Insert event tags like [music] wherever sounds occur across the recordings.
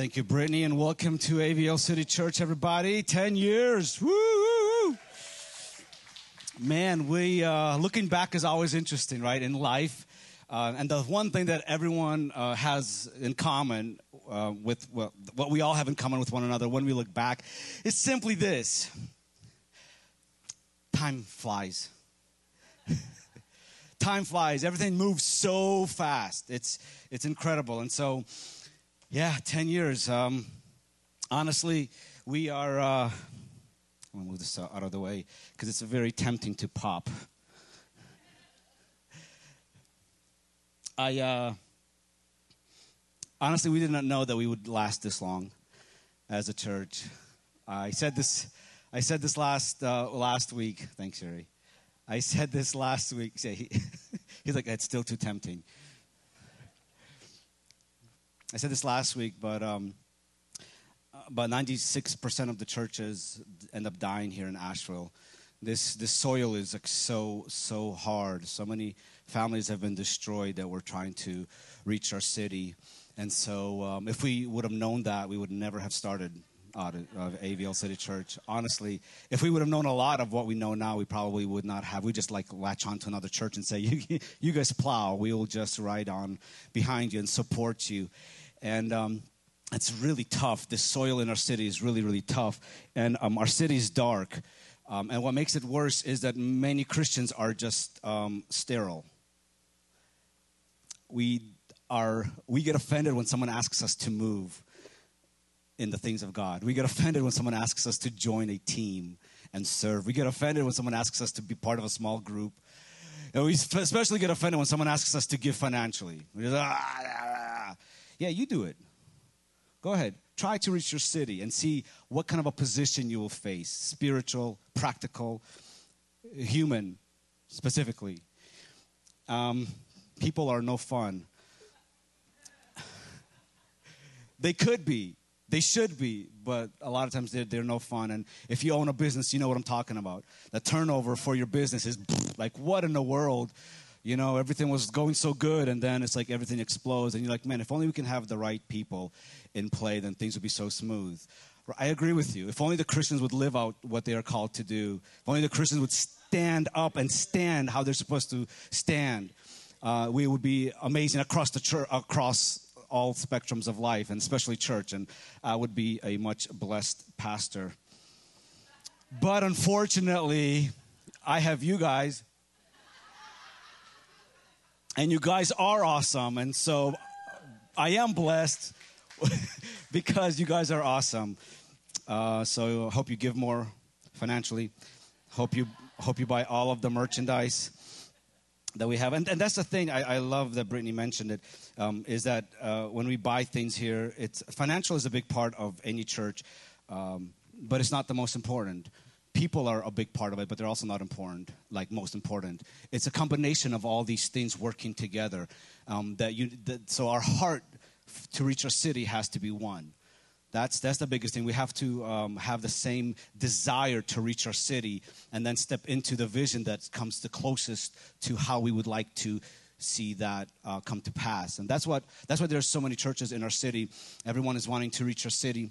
Thank you, Brittany, and welcome to AVL City Church, everybody. 10 years. Woo! Man, we, uh, looking back is always interesting, right, in life. Uh, and the one thing that everyone uh, has in common uh, with well, what we all have in common with one another when we look back is simply this time flies. [laughs] time flies. Everything moves so fast. It's, it's incredible. And so, yeah, 10 years. Um, honestly, we are. Uh, I'm to move this out of the way because it's very tempting to pop. I. Uh, honestly, we did not know that we would last this long as a church. I said this. I said this last uh, last week. Thanks, Sherry. I said this last week. [laughs] He's like, it's still too tempting. I said this last week, but um, about 96% of the churches end up dying here in Asheville. This, this soil is like so, so hard. So many families have been destroyed that we're trying to reach our city. And so, um, if we would have known that, we would never have started uh, of AVL City Church. Honestly, if we would have known a lot of what we know now, we probably would not have. We just like latch on to another church and say, [laughs] "You, you guys plow. We will just ride on behind you and support you." And um, it's really tough. The soil in our city is really, really tough. And um, our city is dark. Um, and what makes it worse is that many Christians are just um, sterile. We, are, we get offended when someone asks us to move in the things of God. We get offended when someone asks us to join a team and serve. We get offended when someone asks us to be part of a small group. And we especially get offended when someone asks us to give financially. Just, ah, ah, ah. Yeah, you do it. Go ahead. Try to reach your city and see what kind of a position you will face spiritual, practical, human, specifically. Um, people are no fun. [laughs] they could be, they should be, but a lot of times they're, they're no fun. And if you own a business, you know what I'm talking about. The turnover for your business is [laughs] like, what in the world? you know, everything was going so good, and then it's like everything explodes, and you're like, man, if only we can have the right people in play, then things would be so smooth. I agree with you. If only the Christians would live out what they are called to do, if only the Christians would stand up and stand how they're supposed to stand, uh, we would be amazing across the church, across all spectrums of life, and especially church, and I would be a much blessed pastor. But unfortunately, I have you guys and you guys are awesome. And so I am blessed [laughs] because you guys are awesome. Uh, so I hope you give more financially. Hope you hope you buy all of the merchandise that we have. And, and that's the thing I, I love that Brittany mentioned it. Um, is that uh, when we buy things here, it's financial is a big part of any church, um, but it's not the most important people are a big part of it, but they're also not important, like most important. It's a combination of all these things working together. Um, that you, that, so our heart to reach our city has to be one. That's, that's the biggest thing. We have to um, have the same desire to reach our city and then step into the vision that comes the closest to how we would like to see that uh, come to pass. And that's what that's why there's so many churches in our city. Everyone is wanting to reach our city.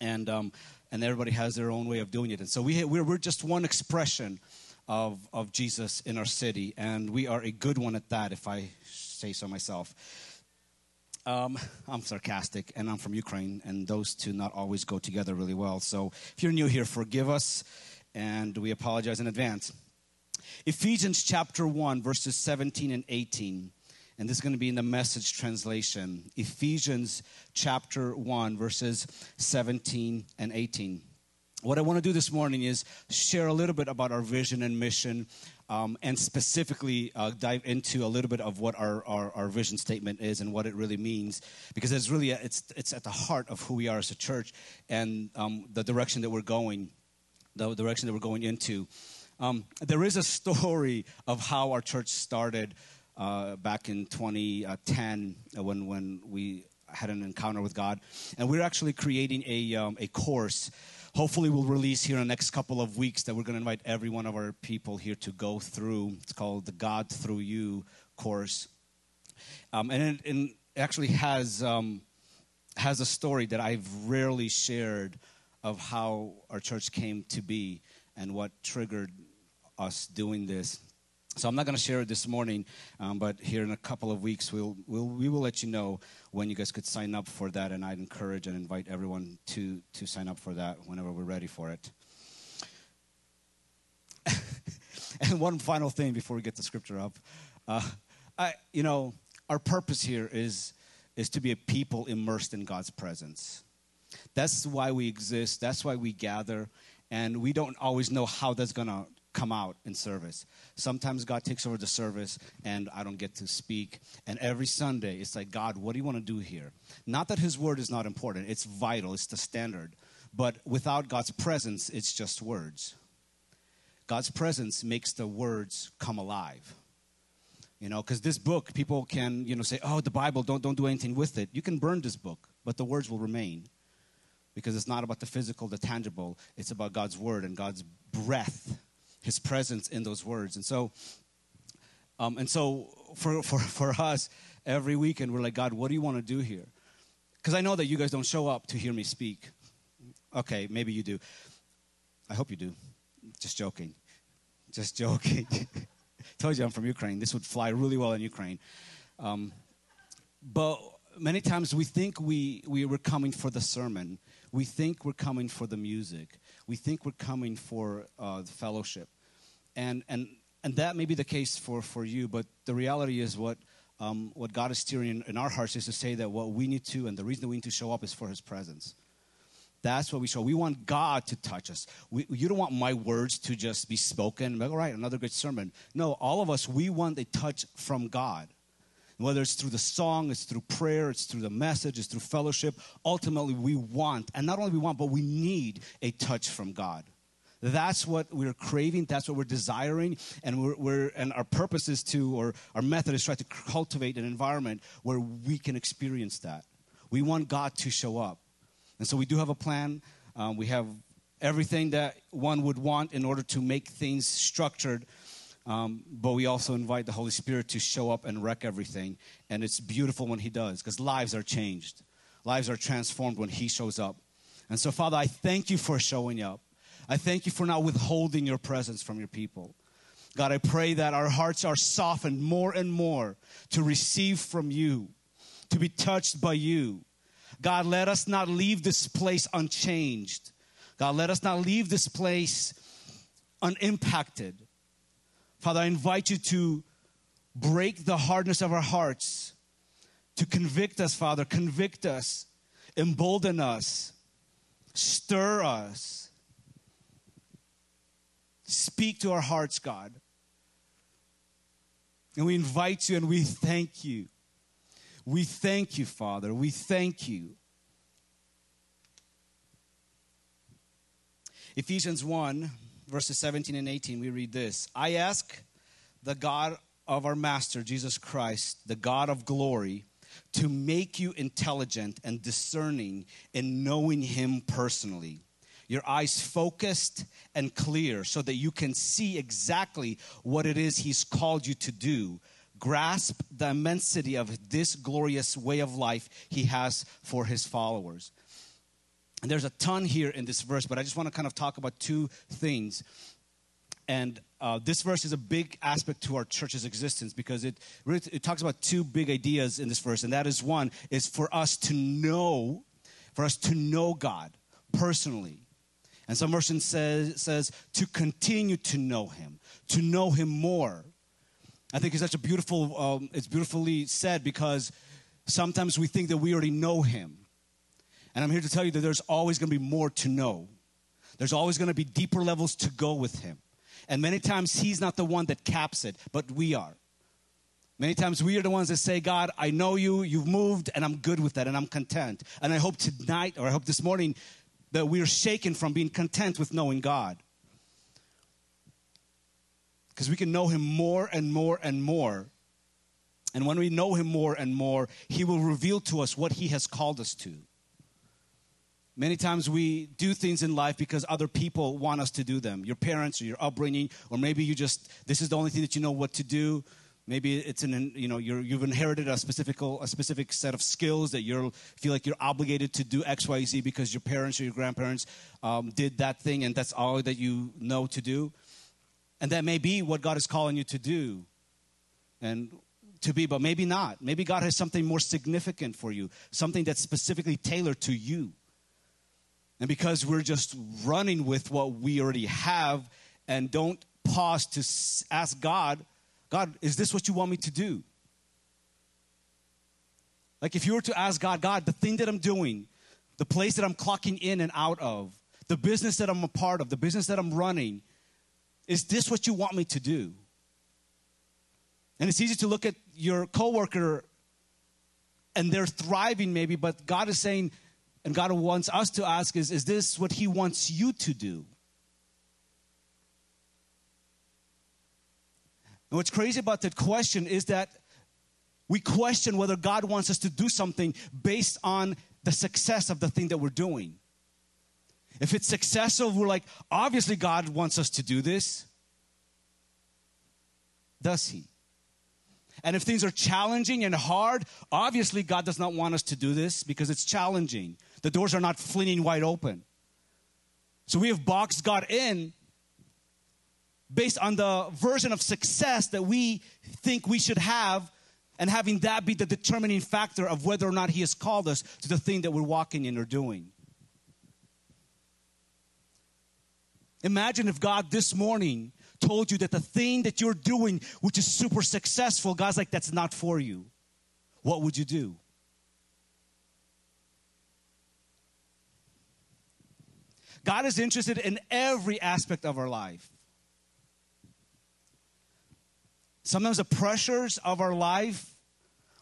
And um, and everybody has their own way of doing it. And so we, we're, we're just one expression of, of Jesus in our city, and we are a good one at that, if I say so myself. Um, [laughs] I'm sarcastic, and I'm from Ukraine, and those two not always go together really well. So if you're new here, forgive us, and we apologize in advance. Ephesians chapter 1, verses 17 and 18 and this is going to be in the message translation Ephesians chapter 1, verses 17 and 18. What I want to do this morning is share a little bit about our vision and mission, um, and specifically uh, dive into a little bit of what our, our, our, vision statement is and what it really means, because it's really it's it's at the heart of who we are as a church and um, the direction that we're going, the direction that we're going into. Um, there is a story of how our church started uh, back in 2010 uh, when, when we had an encounter with God. And we're actually creating a, um, a course. Hopefully, we'll release here in the next couple of weeks that we're going to invite every one of our people here to go through. It's called the God Through You course. Um, and it, it, actually has um, has a story that I've rarely shared of how our church came to be and what triggered us doing this. So I'm not going to share it this morning, um, but here in a couple of weeks, we'll, we'll, we will let you know when you guys could sign up for that. And I'd encourage and invite everyone to, to sign up for that whenever we're ready for it. [laughs] and one final thing before we get the scripture up. Uh, I, you know, our purpose here is, is to be a people immersed in God's presence. That's why we exist. That's why we gather. And we don't always know how that's going to come out in service. Sometimes God takes over the service and I don't get to speak. And every Sunday, it's like, God, what do you want to do here? Not that His word is not important, it's vital, it's the standard. But without God's presence, it's just words. God's presence makes the words come alive. You know, because this book, people can, you know, say, oh, the Bible, don't, don't do anything with it. You can burn this book, but the words will remain. Because it's not about the physical, the tangible. It's about God's word and God's breath, his presence in those words. And so, um, and so for, for, for us, every weekend, we're like, God, what do you want to do here? Because I know that you guys don't show up to hear me speak. Okay, maybe you do. I hope you do. Just joking. Just joking. [laughs] Told you I'm from Ukraine. This would fly really well in Ukraine. Um, but many times we think we, we were coming for the sermon. We think we're coming for the music. We think we're coming for uh, the fellowship. And, and, and that may be the case for, for you, but the reality is what, um, what God is steering in, in our hearts is to say that what we need to, and the reason we need to show up is for His presence. That's what we show. We want God to touch us. We, you don't want my words to just be spoken. Like, all right, another good sermon. No, all of us, we want a touch from God. Whether it's through the song, it's through prayer, it's through the message, it's through fellowship. Ultimately, we want, and not only we want, but we need a touch from God. That's what we're craving. That's what we're desiring, and we're, we're, and our purpose is to, or our method is try to cultivate an environment where we can experience that. We want God to show up. And so we do have a plan. Um, we have everything that one would want in order to make things structured. Um, but we also invite the Holy Spirit to show up and wreck everything. And it's beautiful when He does because lives are changed, lives are transformed when He shows up. And so, Father, I thank you for showing up. I thank you for not withholding your presence from your people. God, I pray that our hearts are softened more and more to receive from you, to be touched by you, God, let us not leave this place unchanged. God, let us not leave this place unimpacted. Father, I invite you to break the hardness of our hearts, to convict us, Father, convict us, embolden us, stir us. Speak to our hearts, God. And we invite you and we thank you. We thank you, Father. We thank you. Ephesians 1, verses 17 and 18, we read this I ask the God of our Master, Jesus Christ, the God of glory, to make you intelligent and discerning in knowing Him personally. Your eyes focused and clear so that you can see exactly what it is He's called you to do grasp the immensity of this glorious way of life he has for his followers. And there's a ton here in this verse, but I just want to kind of talk about two things. And uh, this verse is a big aspect to our church's existence because it it talks about two big ideas in this verse, and that is one is for us to know, for us to know God personally. And some version says says to continue to know Him, to know Him more. I think it's such a beautiful, um, it's beautifully said because sometimes we think that we already know him. And I'm here to tell you that there's always going to be more to know. There's always going to be deeper levels to go with him. And many times he's not the one that caps it, but we are. Many times we are the ones that say, God, I know you, you've moved, and I'm good with that, and I'm content. And I hope tonight, or I hope this morning, that we are shaken from being content with knowing God because we can know him more and more and more. And when we know him more and more, he will reveal to us what he has called us to. Many times we do things in life because other people want us to do them. Your parents or your upbringing, or maybe you just, this is the only thing that you know what to do. Maybe it's an you know you have inherited a specific a specific set of skills that you feel like you're obligated to do X Y Z because your parents or your grandparents um, did that thing and that's all that you know to do, and that may be what God is calling you to do, and to be, but maybe not. Maybe God has something more significant for you, something that's specifically tailored to you. And because we're just running with what we already have and don't pause to ask God God, is this what you want me to do? Like if you were to ask God, God, the thing that I'm doing, the place that I'm clocking in and out of, the business that I'm a part of, the business that I'm running, is this what you want me to do? And it's easy to look at your coworker and they're thriving maybe, but God is saying, and God wants us to ask is, is this what He wants you to do? And what's crazy about that question is that we question whether God wants us to do something based on the success of the thing that we're doing. If it's successful, we're like, obviously God wants us to do this. Does He? And if things are challenging and hard, obviously God does not want us to do this because it's challenging. The doors are not flinging wide open. So we have boxed God in based on the version of success that we think we should have, and having that be the determining factor of whether or not He has called us to the thing that we're walking in or doing. Imagine if God this morning told you that the thing that you're doing, which is super successful, God's like, that's not for you. What would you do? God is interested in every aspect of our life. Sometimes the pressures of our life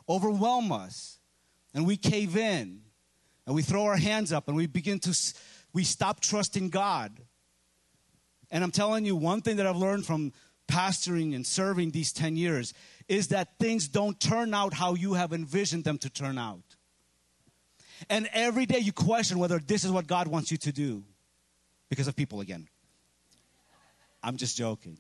overwhelm us and we cave in and we throw our hands up and we begin to we stop trusting God. And I'm telling you one thing that I've learned from pastoring and serving these 10 years is that things don't turn out how you have envisioned them to turn out. And every day you question whether this is what God wants you to do because of people again. I'm just joking.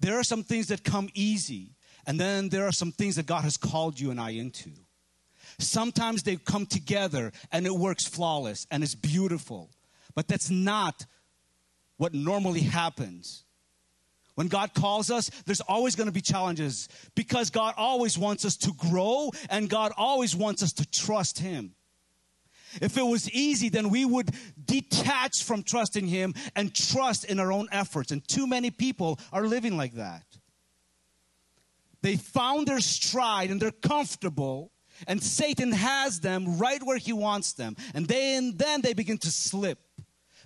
There are some things that come easy, and then there are some things that God has called you and I into. Sometimes they come together and it works flawless and it's beautiful, but that's not what normally happens. When God calls us, there's always going to be challenges because God always wants us to grow and God always wants us to trust Him. If it was easy, then we would detach from trusting Him and trust in our own efforts. And too many people are living like that. They found their stride and they're comfortable, and Satan has them right where he wants them. And then, then they begin to slip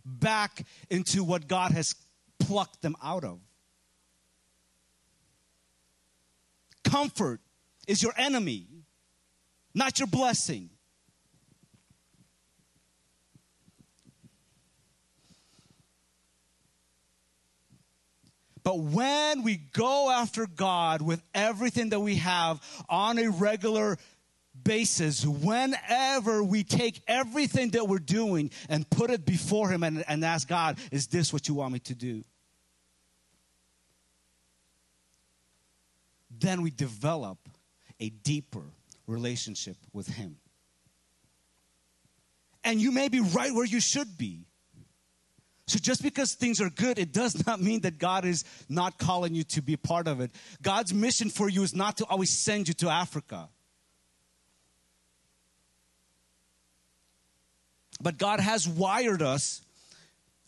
back into what God has plucked them out of. Comfort is your enemy, not your blessing. But when we go after God with everything that we have on a regular basis, whenever we take everything that we're doing and put it before Him and, and ask God, is this what you want me to do? Then we develop a deeper relationship with Him. And you may be right where you should be. So just because things are good, it does not mean that God is not calling you to be part of it. God's mission for you is not to always send you to Africa. But God has wired us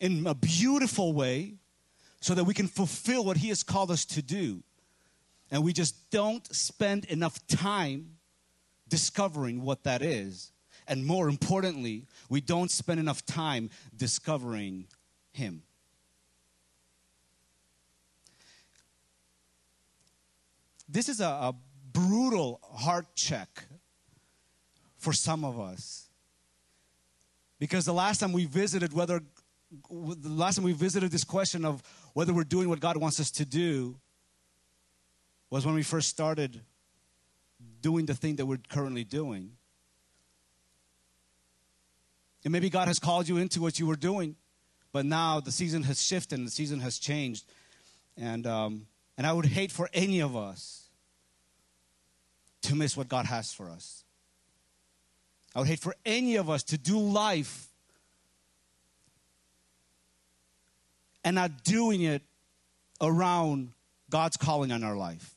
in a beautiful way so that we can fulfill what He has called us to do. And we just don't spend enough time discovering what that is. And more importantly, we don't spend enough time discovering him. This is a, a brutal heart check for some of us. Because the last time we visited whether the last time we visited this question of whether we're doing what God wants us to do was when we first started doing the thing that we're currently doing. And maybe God has called you into what you were doing. But now the season has shifted and the season has changed. And, um, and I would hate for any of us to miss what God has for us. I would hate for any of us to do life and not doing it around God's calling on our life.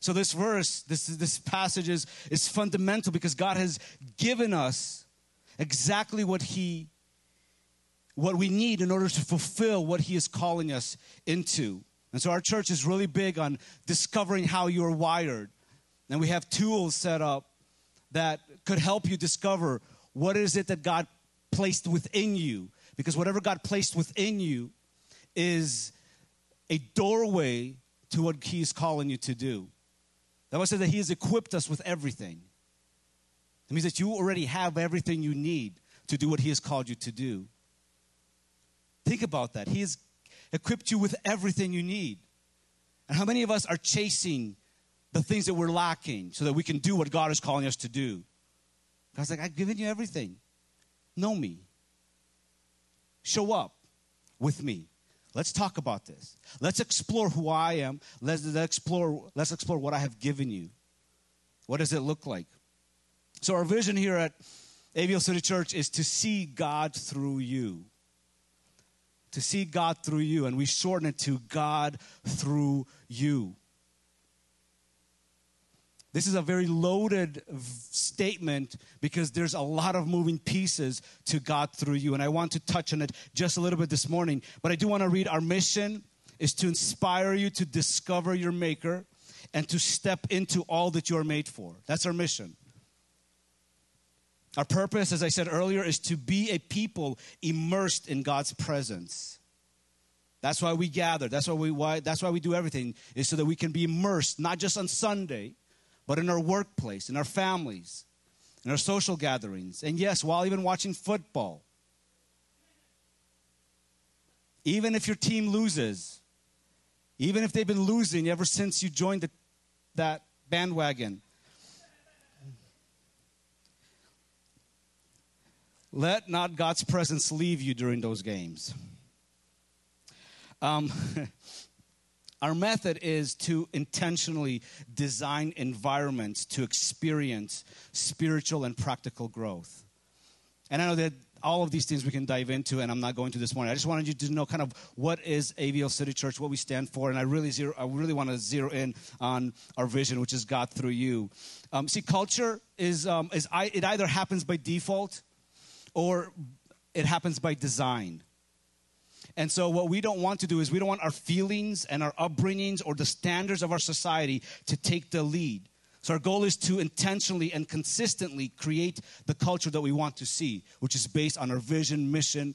So this verse, this this passage is, is fundamental because God has given us exactly what He what we need in order to fulfill what He is calling us into. And so our church is really big on discovering how you're wired. And we have tools set up that could help you discover what is it that God placed within you. Because whatever God placed within you is a doorway to what He's calling you to do. That Bible says that He has equipped us with everything. It means that you already have everything you need to do what He has called you to do. Think about that. He has equipped you with everything you need. And how many of us are chasing the things that we're lacking so that we can do what God is calling us to do? God's like, I've given you everything. Know me. Show up with me. Let's talk about this. Let's explore who I am. Let's, let's, explore, let's explore what I have given you. What does it look like? So, our vision here at AVL City Church is to see God through you. To see God through you. And we shorten it to God through you. This is a very loaded statement because there's a lot of moving pieces to God through you. And I want to touch on it just a little bit this morning. But I do want to read our mission is to inspire you to discover your maker and to step into all that you are made for. That's our mission. Our purpose, as I said earlier, is to be a people immersed in God's presence. That's why we gather. That's why we why that's why we do everything is so that we can be immersed not just on Sunday, but in our workplace, in our families, in our social gatherings, and yes, while even watching football. Even if your team loses, even if they've been losing ever since you joined the, that bandwagon, let not God's presence leave you during those games. Um, [laughs] Our method is to intentionally design environments to experience spiritual and practical growth. And I know that all of these things we can dive into, and I'm not going to this morning. I just wanted you to know kind of what is AVL City Church, what we stand for, and I really zero, I really want to zero in on our vision, which is God through you. Um, see, culture is um, is I, it either happens by default, or it happens by design. And so, what we don't want to do is we don't want our feelings and our upbringings or the standards of our society to take the lead. So, our goal is to intentionally and consistently create the culture that we want to see, which is based on our vision, mission,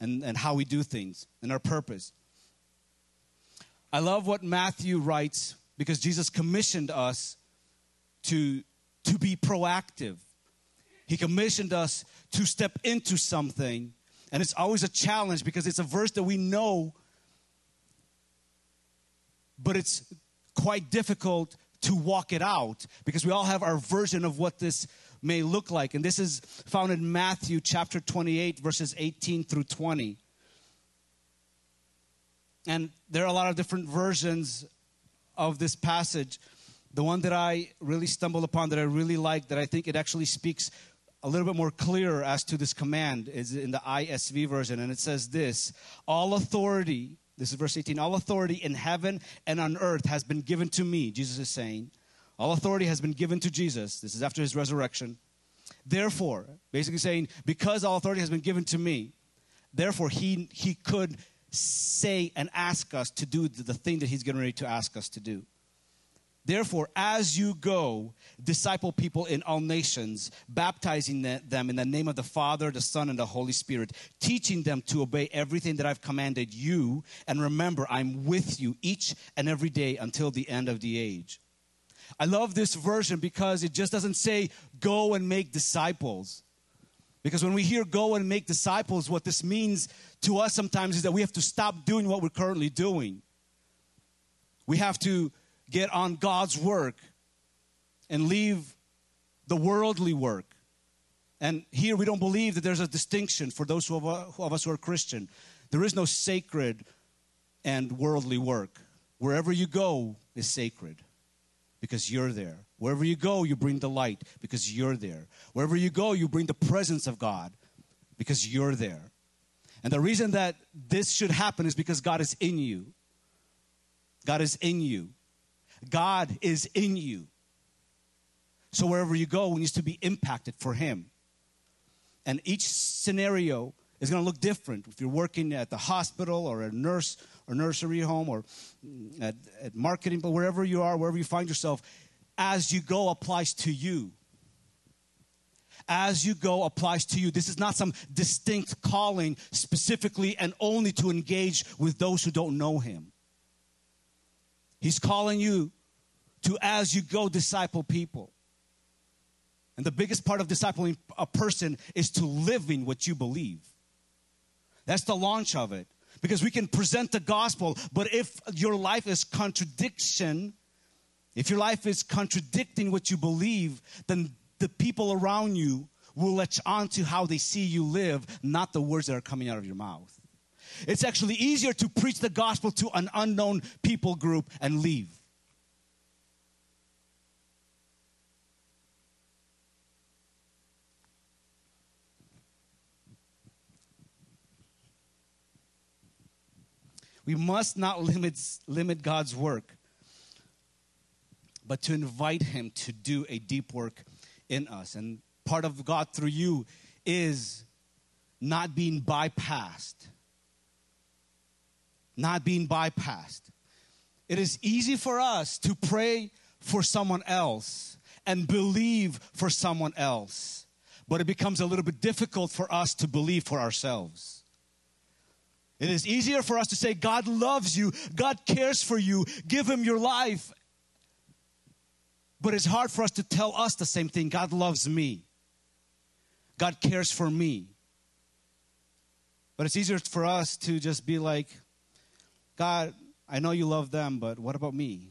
and, and how we do things and our purpose. I love what Matthew writes because Jesus commissioned us to, to be proactive. He commissioned us to step into something and it's always a challenge because it's a verse that we know, but it's quite difficult to walk it out because we all have our version of what this may look like. And this is found in Matthew chapter 28, verses 18 through 20. And there are a lot of different versions of this passage. The one that I really stumbled upon, that I really like, that I think it actually speaks a little bit more clear as to this command is in the ISV version, and it says this All authority, this is verse 18, all authority in heaven and on earth has been given to me, Jesus is saying. All authority has been given to Jesus. This is after his resurrection. Therefore, basically saying, because all authority has been given to me, therefore he, he could say and ask us to do the, the thing that he's getting ready to ask us to do. Therefore, as you go, disciple people in all nations, baptizing them in the name of the Father, the Son, and the Holy Spirit, teaching them to obey everything that I've commanded you. And remember, I'm with you each and every day until the end of the age. I love this version because it just doesn't say, go and make disciples. Because when we hear go and make disciples, what this means to us sometimes is that we have to stop doing what we're currently doing. We have to get on God's work and leave the worldly work. And here we don't believe that there's a distinction for those of us who are Christian. There is no sacred and worldly work. Wherever you go is sacred because you're there. Wherever you go, you bring the light because you're there. Wherever you go, you bring the presence of God because you're there. And the reason that this should happen is because God is in you. God is in you. God is in you. So wherever you go needs to be impacted for Him. And each scenario is going to look different. If you're working at the hospital or a nurse or nursery home or mm, at, at marketing, but wherever you are, wherever you find yourself, as you go applies to you as you go applies to you. This is not some distinct calling specifically and only to engage with those who don't know Him. He's calling you to, as you go, disciple people. And the biggest part of discipling a person is to living what you believe. That's the launch of it. Because we can present the gospel, but if your life is contradiction, if your life is contradicting what you believe, then the people around you will latch on to how they see you live, not the words that are coming out of your mouth. It's actually easier to preach the gospel to an unknown people group and leave. We must not limit, limit God's work, but to invite Him to do a deep work in us. And part of God through you is not being bypassed. Not being bypassed. It is easy for us to pray for someone else and believe for someone else, but it becomes a little bit difficult for us to believe for ourselves. It is easier for us to say, God loves you, God cares for you, give him your life. But it's hard for us to tell us the same thing God loves me. God cares for me. But it's easier for us to just be like, God, I know you love them, but what about me?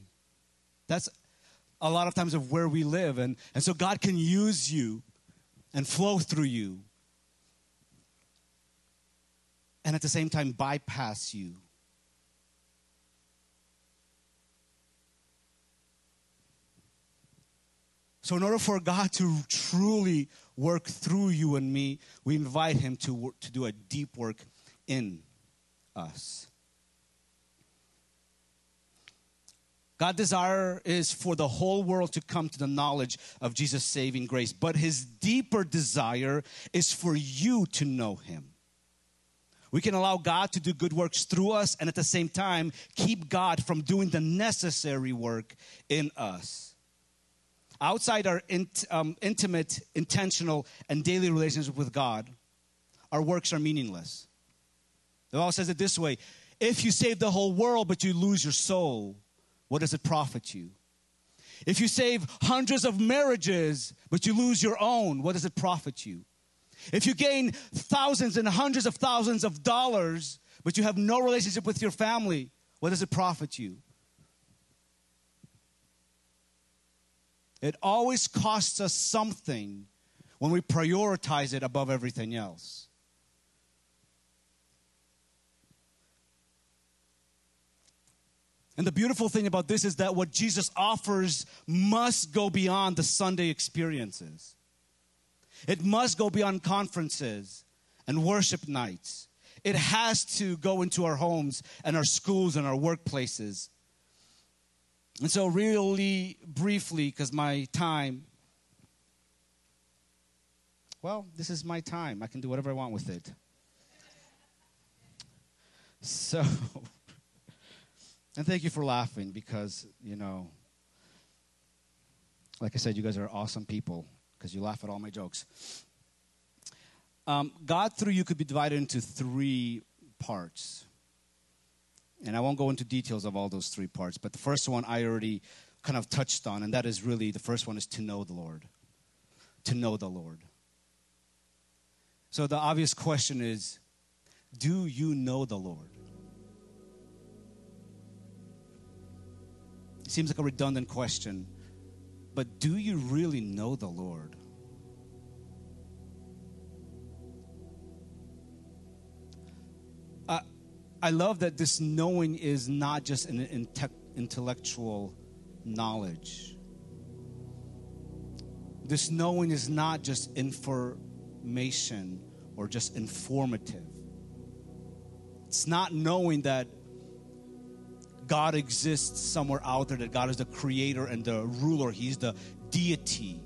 That's a lot of times of where we live. And, and so God can use you and flow through you. And at the same time, bypass you. So, in order for God to truly work through you and me, we invite Him to, work, to do a deep work in us. God's desire is for the whole world to come to the knowledge of Jesus' saving grace, but His deeper desire is for you to know Him. We can allow God to do good works through us and at the same time keep God from doing the necessary work in us outside our int, um, intimate, intentional, and daily relationship with God, our works are meaningless. The Bible says it this way if you save the whole world but you lose your soul, what does it profit you? If you save hundreds of marriages but you lose your own, what does it profit you? If you gain thousands and hundreds of thousands of dollars but you have no relationship with your family, what does it profit you? It always costs us something when we prioritize it above everything else. And the beautiful thing about this is that what Jesus offers must go beyond the Sunday experiences. It must go beyond conferences and worship nights. It has to go into our homes and our schools and our workplaces. And so, really briefly, because my time, well, this is my time. I can do whatever I want with it. So, [laughs] and thank you for laughing because, you know, like I said, you guys are awesome people because you laugh at all my jokes. Um, God through you could be divided into three parts. And I won't go into details of all those three parts, but the first one I already kind of touched on, and that is really the first one is to know the Lord. To know the Lord. So the obvious question is do you know the Lord? It seems like a redundant question, but do you really know the Lord? I love that this knowing is not just an inte- intellectual knowledge. This knowing is not just information or just informative. It's not knowing that God exists somewhere out there, that God is the creator and the ruler, He's the deity.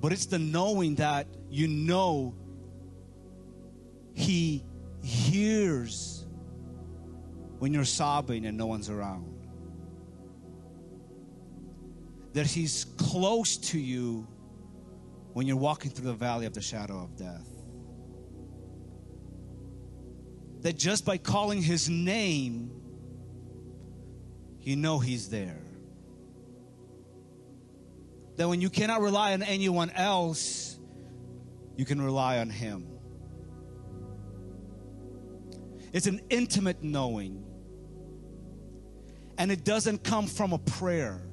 But it's the knowing that you know He hears when you're sobbing and no one's around. That He's close to you when you're walking through the valley of the shadow of death. That just by calling His name, you know He's there. That when you cannot rely on anyone else, you can rely on Him. It's an intimate knowing. And it doesn't come from a prayer.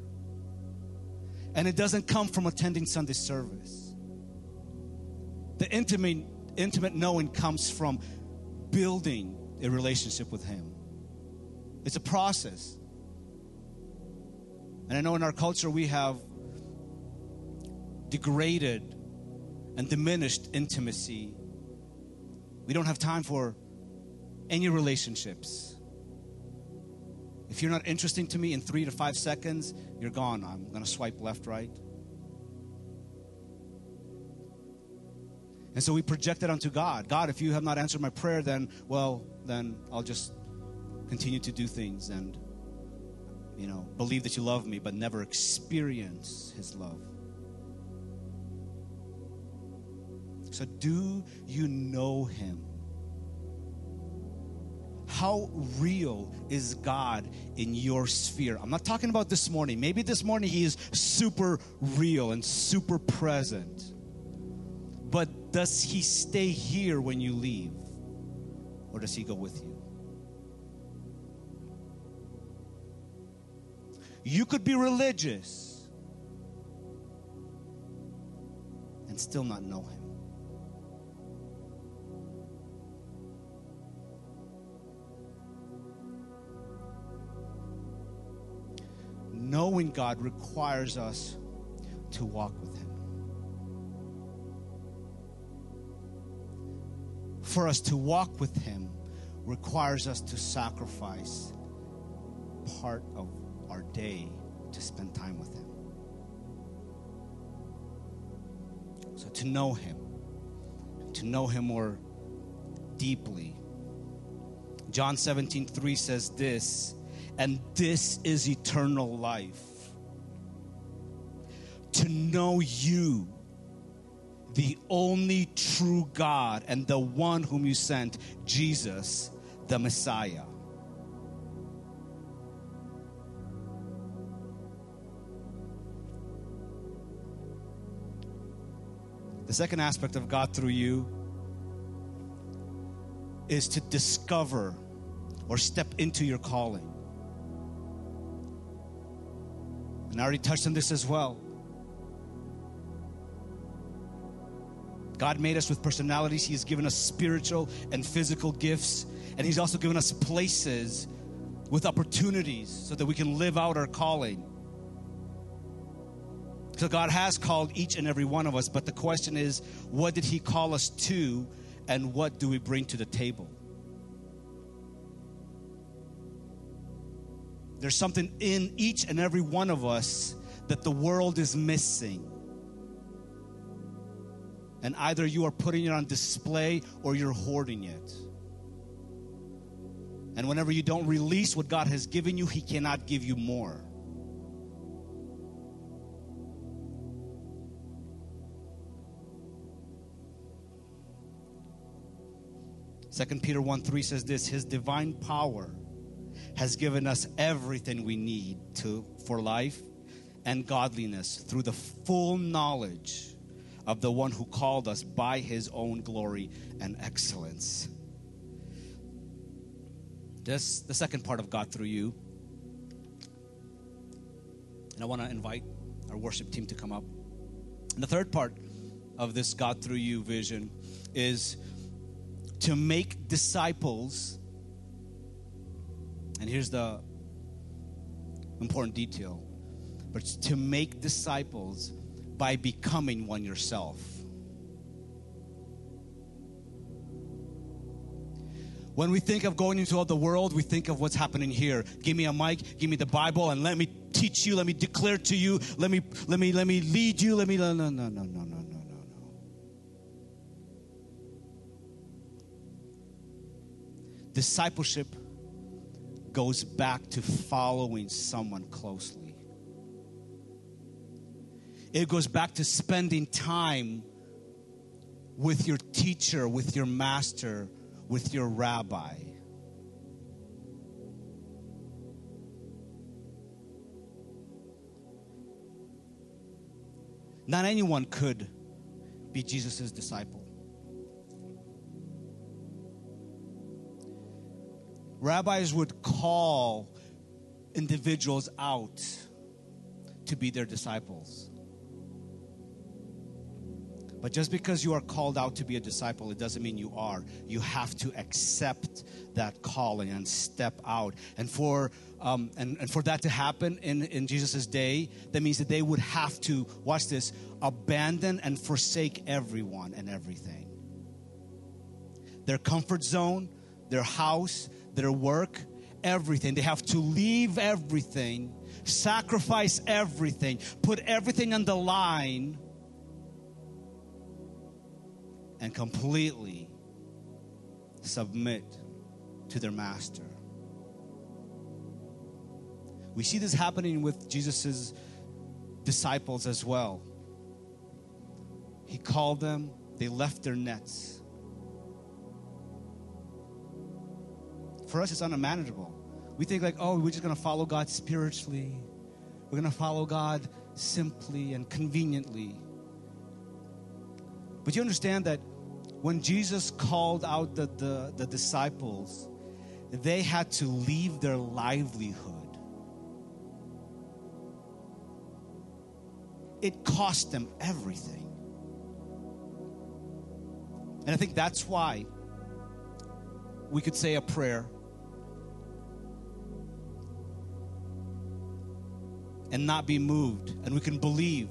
And it doesn't come from attending Sunday service. The intimate, intimate knowing comes from building a relationship with Him. It's a process. And I know in our culture we have degraded and diminished intimacy. We don't have time for any relationships. If you're not interesting to me in three to five seconds, you're gone. I'm going to swipe left, right. And so we project it onto God. God, if you have not answered my prayer, then, well, then I'll just continue to do things and, you know, believe that you love me, but never experience His love. So, do you know Him? How real is God in your sphere? I'm not talking about this morning. Maybe this morning He is super real and super present. But does He stay here when you leave? Or does He go with you? You could be religious and still not know Him. knowing God requires us to walk with For us to walk with Him requires us to sacrifice part of our day to spend time with Him. So, to know Him, to know Him more deeply. John 17, 3 says this and this is eternal life. To know you, the only true God, and the one whom you sent, Jesus, the Messiah. The second aspect of God through you is to discover or step into your calling. And I already touched on this as well. God made us with personalities. He has given us spiritual and physical gifts. And He's also given us places with opportunities so that we can live out our calling. So God has called each and every one of us, but the question is, what did He call us to, and what do we bring to the table? There's something in each and every one of us that the world is missing. And either you are putting it on display or you're hoarding it. And whenever you don't release what God has given you, He cannot give you more. Second Peter 1 3 says this His divine power has given us everything we need to for life and godliness through the full knowledge of the one who called us by his own glory and excellence. This the second part of God through you. And I want to invite our worship team to come up. And the third part of this God through you vision is to make disciples. And here's the important detail but to make disciples by becoming one yourself. When we think of going into all the world, we think of what's happening here. Give me a mic, give me the Bible, and let me teach you, let me declare to you, let me let me let me lead you, let me no no no no no no no no no. Discipleship goes back to following someone closely. It goes back to spending time with your teacher, with your master, with your rabbi. Not anyone could be Jesus' disciple. Rabbis would call individuals out to be their disciples. But just because you are called out to be a disciple, it doesn't mean you are. You have to accept that calling and step out. And for um, and, and for that to happen in, in Jesus' day, that means that they would have to, watch this, abandon and forsake everyone and everything. Their comfort zone, their house, their work, everything. They have to leave everything, sacrifice everything, put everything on the line and completely submit to their master. We see this happening with Jesus' disciples as well. He called them, they left their nets. For us, it's unmanageable. We think, like, oh, we're just going to follow God spiritually, we're going to follow God simply and conveniently. But you understand that when Jesus called out the, the, the disciples, they had to leave their livelihood. It cost them everything. And I think that's why we could say a prayer and not be moved, and we can believe.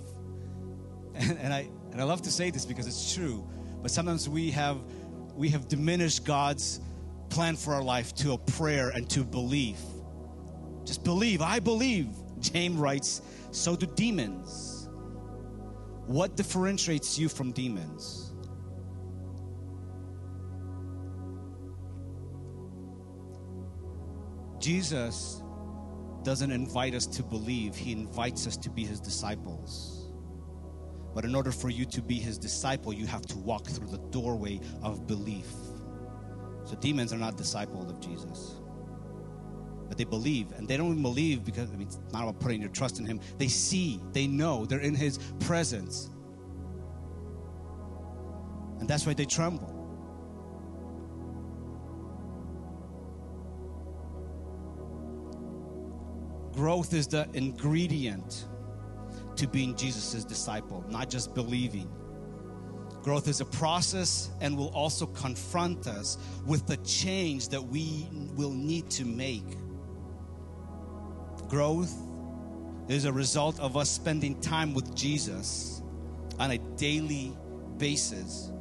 And, [laughs] and I, and I love to say this because it's true but sometimes we have we have diminished God's plan for our life to a prayer and to belief. Just believe. I believe. [laughs] James writes, so do demons. What differentiates you from demons? Jesus doesn't invite us to believe, He invites us to be His disciples. But in order for you to be his disciple, you have to walk through the doorway of belief. So demons are not disciples of Jesus. But they believe, and they don't even believe because I mean, it's not about putting your trust in him. They see, they know, they're in his presence. And that's why they tremble. Growth is the ingredient to being Jesus' disciple, not just believing. Growth is a process and will also confront us with the change that we will need to make. Growth is a result of us spending time with Jesus on a daily basis.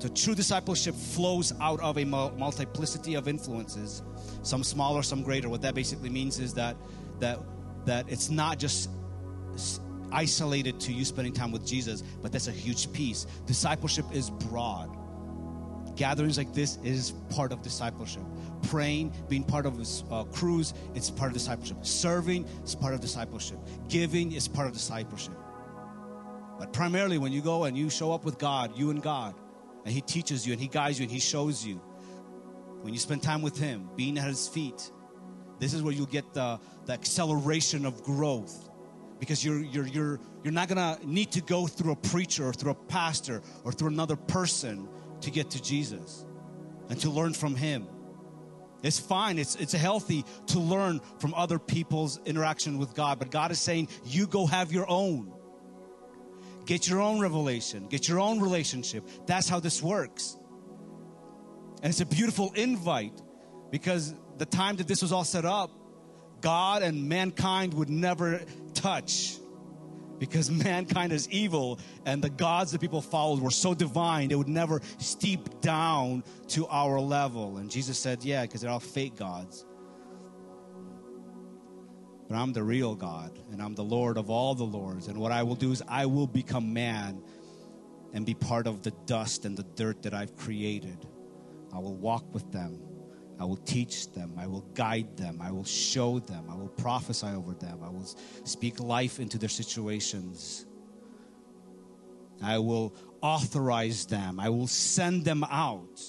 So, true discipleship flows out of a multiplicity of influences, some smaller, some greater. What that basically means is that that that it's not just isolated to you spending time with Jesus, but that's a huge piece. Discipleship is broad. Gatherings like this is part of discipleship. Praying, being part of a uh, cruise, it's part of discipleship. Serving is part of discipleship. Giving is part of discipleship. But primarily, when you go and you show up with God, you and God, and He teaches you and He guides you and He shows you, when you spend time with Him, being at His feet, this is where you'll get the, the acceleration of growth because you're you're you're you're not gonna need to go through a preacher or through a pastor or through another person to get to Jesus and to learn from him. It's fine, it's it's healthy to learn from other people's interaction with God, but God is saying you go have your own. Get your own revelation, get your own relationship. That's how this works. And it's a beautiful invite because the time that this was all set up, God and mankind would never touch. Because [laughs] mankind is evil and the gods that people followed were so divine they would never steep down to our level. And jesus said yeah because they're all fake gods. But i'm the real god and i'm the lord of all the lords. And what i will do is i will become man and be part of the dust and the dirt that i've created. I will walk with them I will teach them. I will guide them. I will show them. I will prophesy over them. I will speak life into their situations. I will authorize them. I will send them out.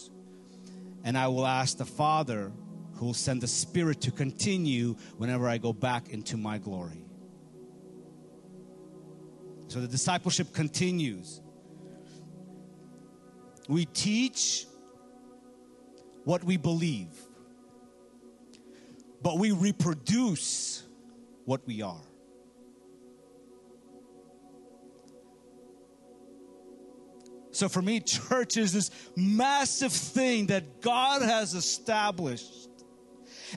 And I will ask the Father who will send the Spirit to continue whenever I go back into my glory. So the discipleship continues. We teach what we believe, but we reproduce what we are. So for me, church is this massive thing that God has established,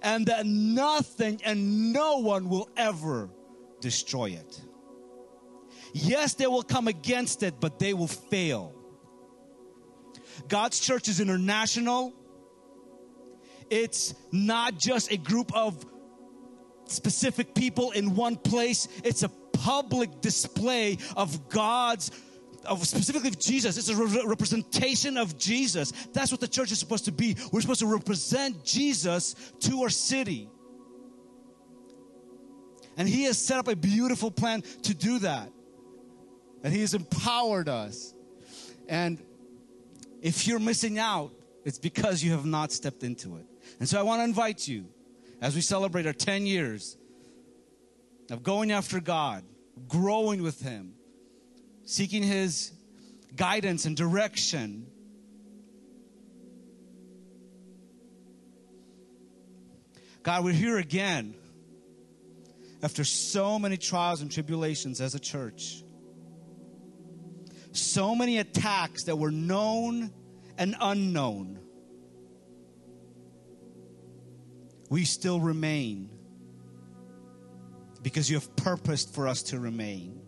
and that nothing and no one will ever destroy it. Yes, they will come against it, but they will fail. God's church is international. It's not just a group of specific people in one place, it's a public display of God's of specifically of Jesus. It's a re- representation of Jesus. That's what the church is supposed to be. We're supposed to represent Jesus to our city. And He has set up a beautiful plan to do that. And He has empowered us. And if you're missing out, it's because you have not stepped into it. And so I want to invite you as we celebrate our 10 years of going after God, growing with Him, seeking His guidance and direction. God, we're here again after so many trials and tribulations as a church. So many attacks that were known and unknown. We still remain because you have purposed for us to remain.